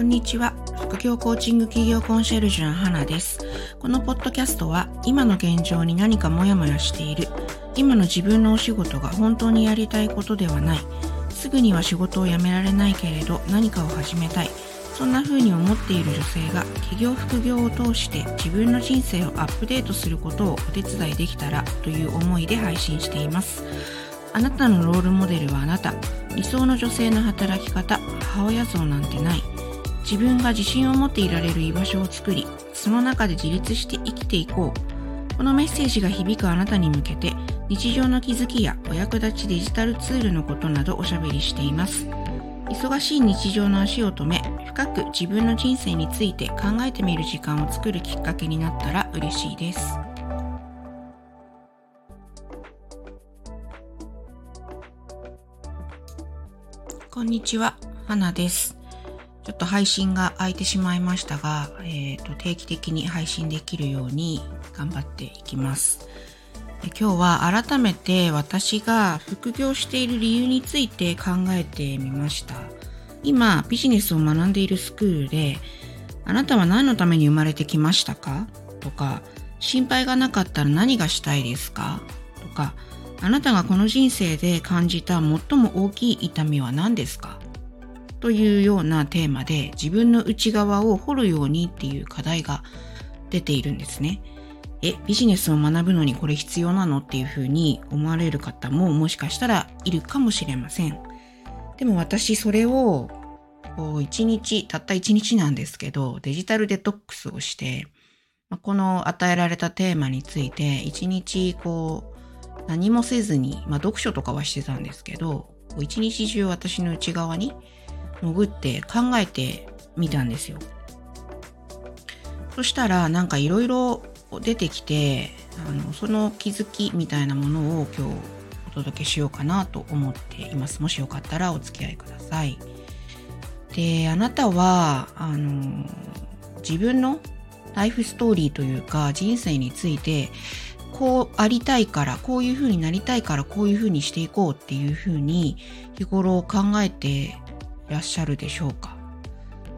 こんにちは。副業コーチング企業コンシェルジュの花です。このポッドキャストは今の現状に何かモヤモヤしている、今の自分のお仕事が本当にやりたいことではない、すぐには仕事を辞められないけれど何かを始めたい、そんな風に思っている女性が企業副業を通して自分の人生をアップデートすることをお手伝いできたらという思いで配信しています。あなたのロールモデルはあなた。理想の女性の働き方、母親像なんてない。自分が自信を持っていられる居場所を作り、その中で自立して生きていこう。このメッセージが響くあなたに向けて、日常の気づきやお役立ちデジタルツールのことなどおしゃべりしています。忙しい日常の足を止め、深く自分の人生について考えてみる時間を作るきっかけになったら嬉しいです。こんにちは、花です。ちょっと配信が空いてしまいましたが、えーと、定期的に配信できるように頑張っていきます。今日は改めて私が副業している理由について考えてみました。今、ビジネスを学んでいるスクールで、あなたは何のために生まれてきましたか？とか、心配がなかったら何がしたいですか？とか、あなたがこの人生で感じた最も大きい痛みは何ですか？というようなテーマで自分の内側を掘るようにっていう課題が出ているんですね。え、ビジネスを学ぶのにこれ必要なのっていうふうに思われる方ももしかしたらいるかもしれません。でも私それを一日、たった一日なんですけど、デジタルデトックスをして、この与えられたテーマについて一日こう何もせずに、まあ、読書とかはしてたんですけど、一日中私の内側に潜って考えてみたんですよ。そしたらなんかいろいろ出てきてあのその気づきみたいなものを今日お届けしようかなと思っています。もしよかったらお付き合いください。で、あなたはあの自分のライフストーリーというか人生についてこうありたいから、こういうふうになりたいから、こういうふうにしていこうっていうふうに日頃考えてらっしゃるでしょうか？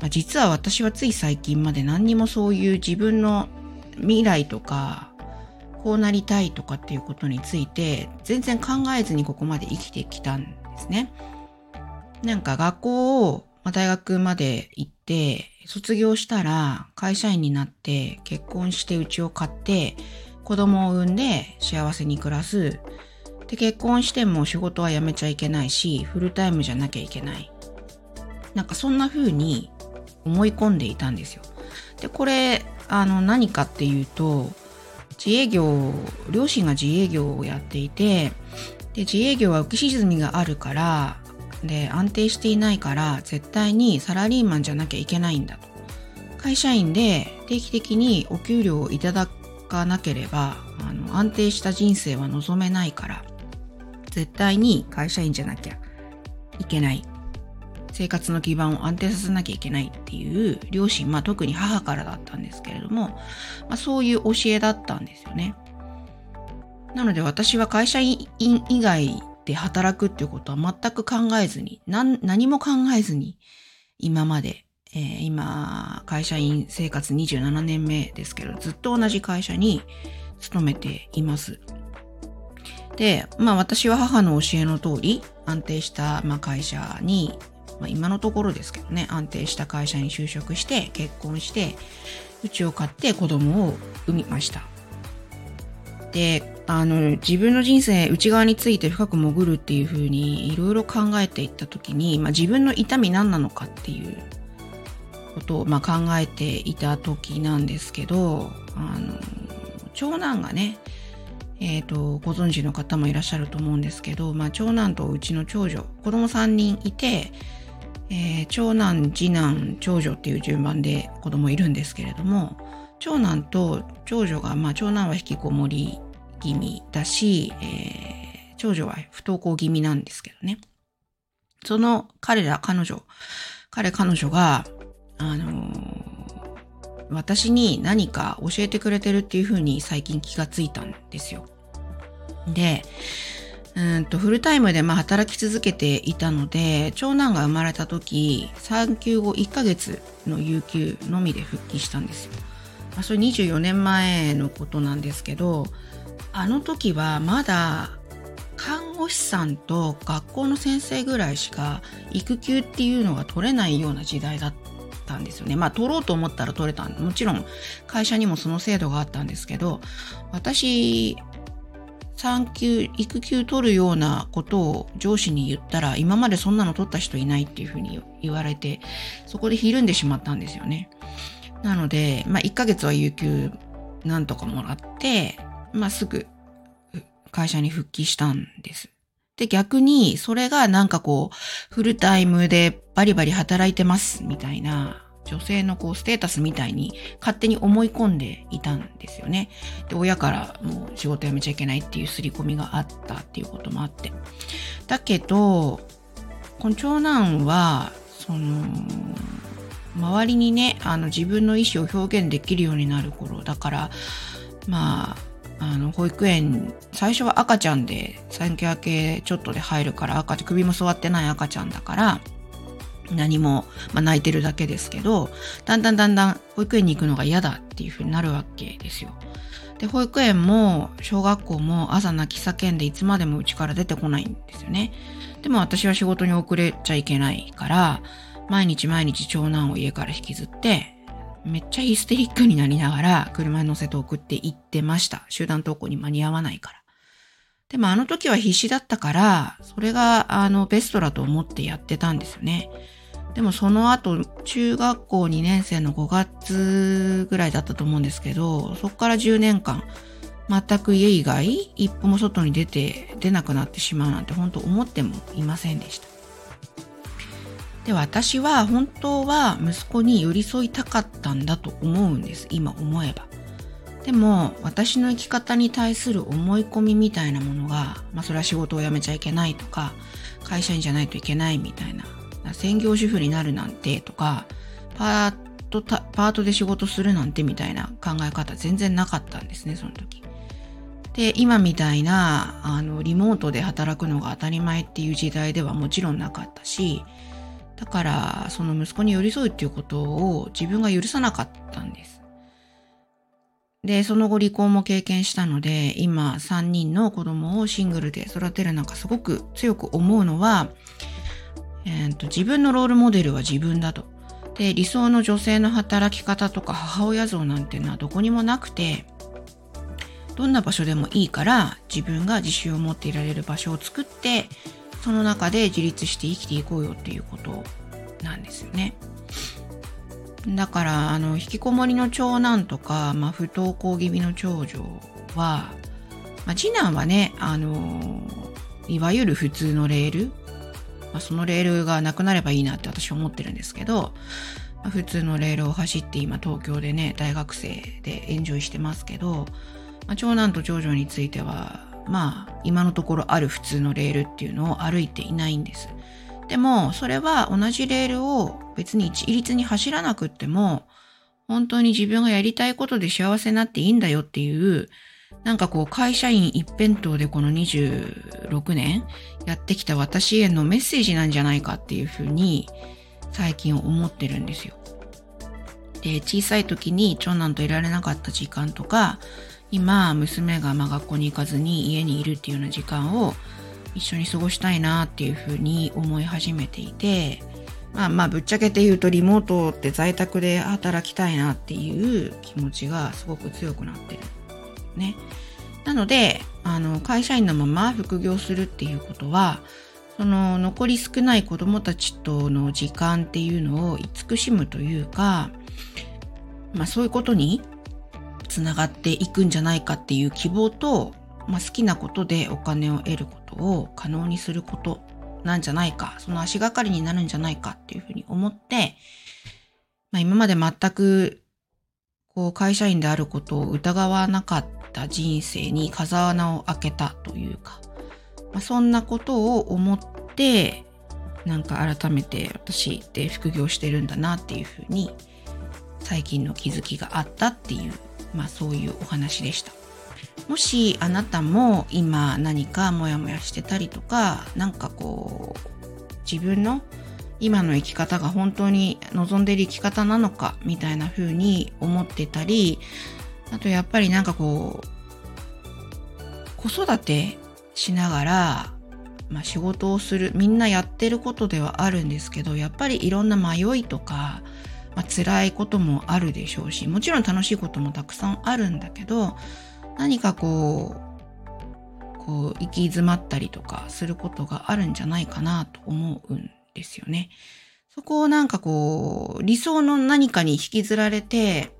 まあ、実は私はつい最近まで何にもそういう自分の未来とか、こうなりたいとかっていうことについて全然考えずにここまで生きてきたんですね。なんか学校を大学まで行って卒業したら会社員になって結婚して家を買って子供を産んで幸せに暮らす。で、結婚しても仕事は辞めちゃいけないし、フルタイムじゃなきゃいけない。なんかそんな風に思い込んでいたんですよ。で、これ、あの、何かっていうと、自営業、両親が自営業をやっていて、で、自営業は浮き沈みがあるから、で、安定していないから、絶対にサラリーマンじゃなきゃいけないんだと。会社員で定期的にお給料をいただかなければあの安定した人生は望めないから絶対に会社員じゃなきゃいけない生活の基盤を安定させなきゃいけないっていう両親、まあ、特に母からだったんですけれども、まあ、そういう教えだったんですよね。なので私は会社員以外で働くっていうことは全く考えずに何も考えずに今までえー、今、会社員生活27年目ですけど、ずっと同じ会社に勤めています。で、まあ私は母の教えの通り、安定した、まあ、会社に、まあ、今のところですけどね、安定した会社に就職して、結婚して、家を買って子供を産みました。で、あの、自分の人生、内側について深く潜るっていうふうにいろいろ考えていったときに、まあ自分の痛み何なのかっていうことを、まあ、考えていた時なんですけど、あの、長男がね、えっ、ー、と、ご存知の方もいらっしゃると思うんですけど、まあ、長男とうちの長女、子供3人いて、えー、長男、次男、長女っていう順番で子供いるんですけれども、長男と長女が、まあ、長男は引きこもり気味だし、えー、長女は不登校気味なんですけどね。その彼ら、彼女、彼、彼女が、あのー、私に何か教えてくれてるっていうふうに最近気がついたんですよ。で、んとフルタイムでまあ働き続けていたので長男が生まれた時産休後1ヶ月の有給のみで復帰したんですよ。まあ、それ24年前のことなんですけどあの時はまだ看護師さんと学校の先生ぐらいしか育休っていうのが取れないような時代だったんですよね。まあ取ろうと思ったら取れたもちろん会社にもその制度があったんですけど私産休、育休取るようなことを上司に言ったら、今までそんなの取った人いないっていうふうに言われて、そこでひるんでしまったんですよね。なので、まあ、1ヶ月は有給なんとかもらって、まあ、すぐ会社に復帰したんです。で、逆に、それがなんかこう、フルタイムでバリバリ働いてますみたいな女性のこうステータスみたいに勝手に思い込んでいたんですよね。で、親からもう仕事辞めちゃいけないっていう刷り込みがあったっていうこともあって。だけど、この長男は、その、周りにね、あの自分の意思を表現できるようになる頃だから、まあ、あの、保育園、最初は赤ちゃんで、産休明けちょっとで入るから赤ちゃん、首も座ってない赤ちゃんだから、何も、まあ、泣いてるだけですけど、だんだんだんだん保育園に行くのが嫌だっていうふうになるわけですよ。で、保育園も小学校も朝泣き叫んでいつまでもうちから出てこないんですよね。でも私は仕事に遅れちゃいけないから、毎日毎日長男を家から引きずって、めっちゃヒステリックになりながら車に乗せて送って行ってました。集団登校に間に合わないから。でもあの時は必死だったから、それがあのベストだと思ってやってたんですよね。でもその後、中学校2年生の5月ぐらいだったと思うんですけど、そこから10年間、全く家以外、一歩も外に出て、出なくなってしまうなんて本当思ってもいませんでした。で、私は本当は息子に寄り添いたかったんだと思うんです。今思えば。でも、私の生き方に対する思い込みみたいなものが、まあそれは仕事を辞めちゃいけないとか、会社員じゃないといけないみたいな専業主婦になるなんてとか、パート、パートで仕事するなんてみたいな考え方全然なかったんですね、その時。で、今みたいな、あの、リモートで働くのが当たり前っていう時代ではもちろんなかったし、だから、その息子に寄り添うっていうことを自分が許さなかったんです。で、その後離婚も経験したので、今3人の子供をシングルで育てるなんかすごく強く思うのは、えーと、自分のロールモデルは自分だと。で、理想の女性の働き方とか母親像なんていうのはどこにもなくて、どんな場所でもいいから自分が自信を持っていられる場所を作って、その中で自立して生きていこうよっていうことなんですよね。だから、あの、引きこもりの長男とか、まあ、不登校気味の長女は、まあ、次男はね、あの、いわゆる普通のレール、まあ、そのレールがなくなればいいなって私は思ってるんですけど、まあ、普通のレールを走って今東京でね、大学生でエンジョイしてますけど、まあ、長男と長女については、まあ、今のところある普通のレールっていうのを歩いていないんです。でも、それは同じレールを別に一律に走らなくっても、本当に自分がやりたいことで幸せになっていいんだよっていう、なんかこう会社員一辺倒でこの26年やってきた私へのメッセージなんじゃないかっていうふうに最近思ってるんですよ。で、小さい時に長男といられなかった時間とか、今娘がま学校に行かずに家にいるっていうような時間を一緒に過ごしたいなっていうふうに思い始めていて、まあまあぶっちゃけて言うとリモートって在宅で働きたいなっていう気持ちがすごく強くなってるね。なので、あの、会社員のまま副業するっていうことは、その残り少ない子供たちとの時間っていうのを慈しむというか、まあそういうことにつながっていくんじゃないかっていう希望と、まあ好きなことでお金を得ることを可能にすることなんじゃないか、その足がかりになるんじゃないかっていうふうに思って、まあ今まで全くこう会社員であることを疑わなかった人生に風穴を開けたというか、まあ、そんなことを思って、なんか改めて私って副業してるんだなっていうふうに最近の気づきがあったっていう、まあそういうお話でした。もしあなたも今何かモヤモヤしてたりとか、なんかこう、自分の今の生き方が本当に望んでる生き方なのかみたいな風に思ってたり、あとやっぱりなんかこう、子育てしながら、まあ、仕事をする、みんなやってることではあるんですけど、やっぱりいろんな迷いとか、まあ、辛いこともあるでしょうし、もちろん楽しいこともたくさんあるんだけど、何かこう、こう、行き詰まったりとかすることがあるんじゃないかなと思うんですよね。そこをなんかこう、理想の何かに引きずられて、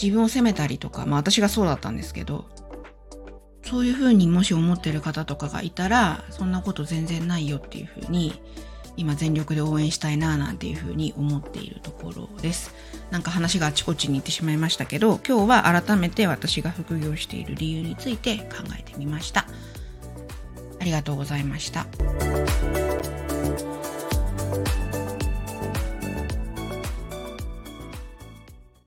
自分を責めたりとか、まあ私がそうだったんですけど、そういうふうにもし思ってる方とかがいたら、そんなこと全然ないよっていうふうに今全力で応援したいななんていうふうに思っているところです。なんか話があちこちに行ってしまいましたけど、今日は改めて私が副業している理由について考えてみました。ありがとうございました。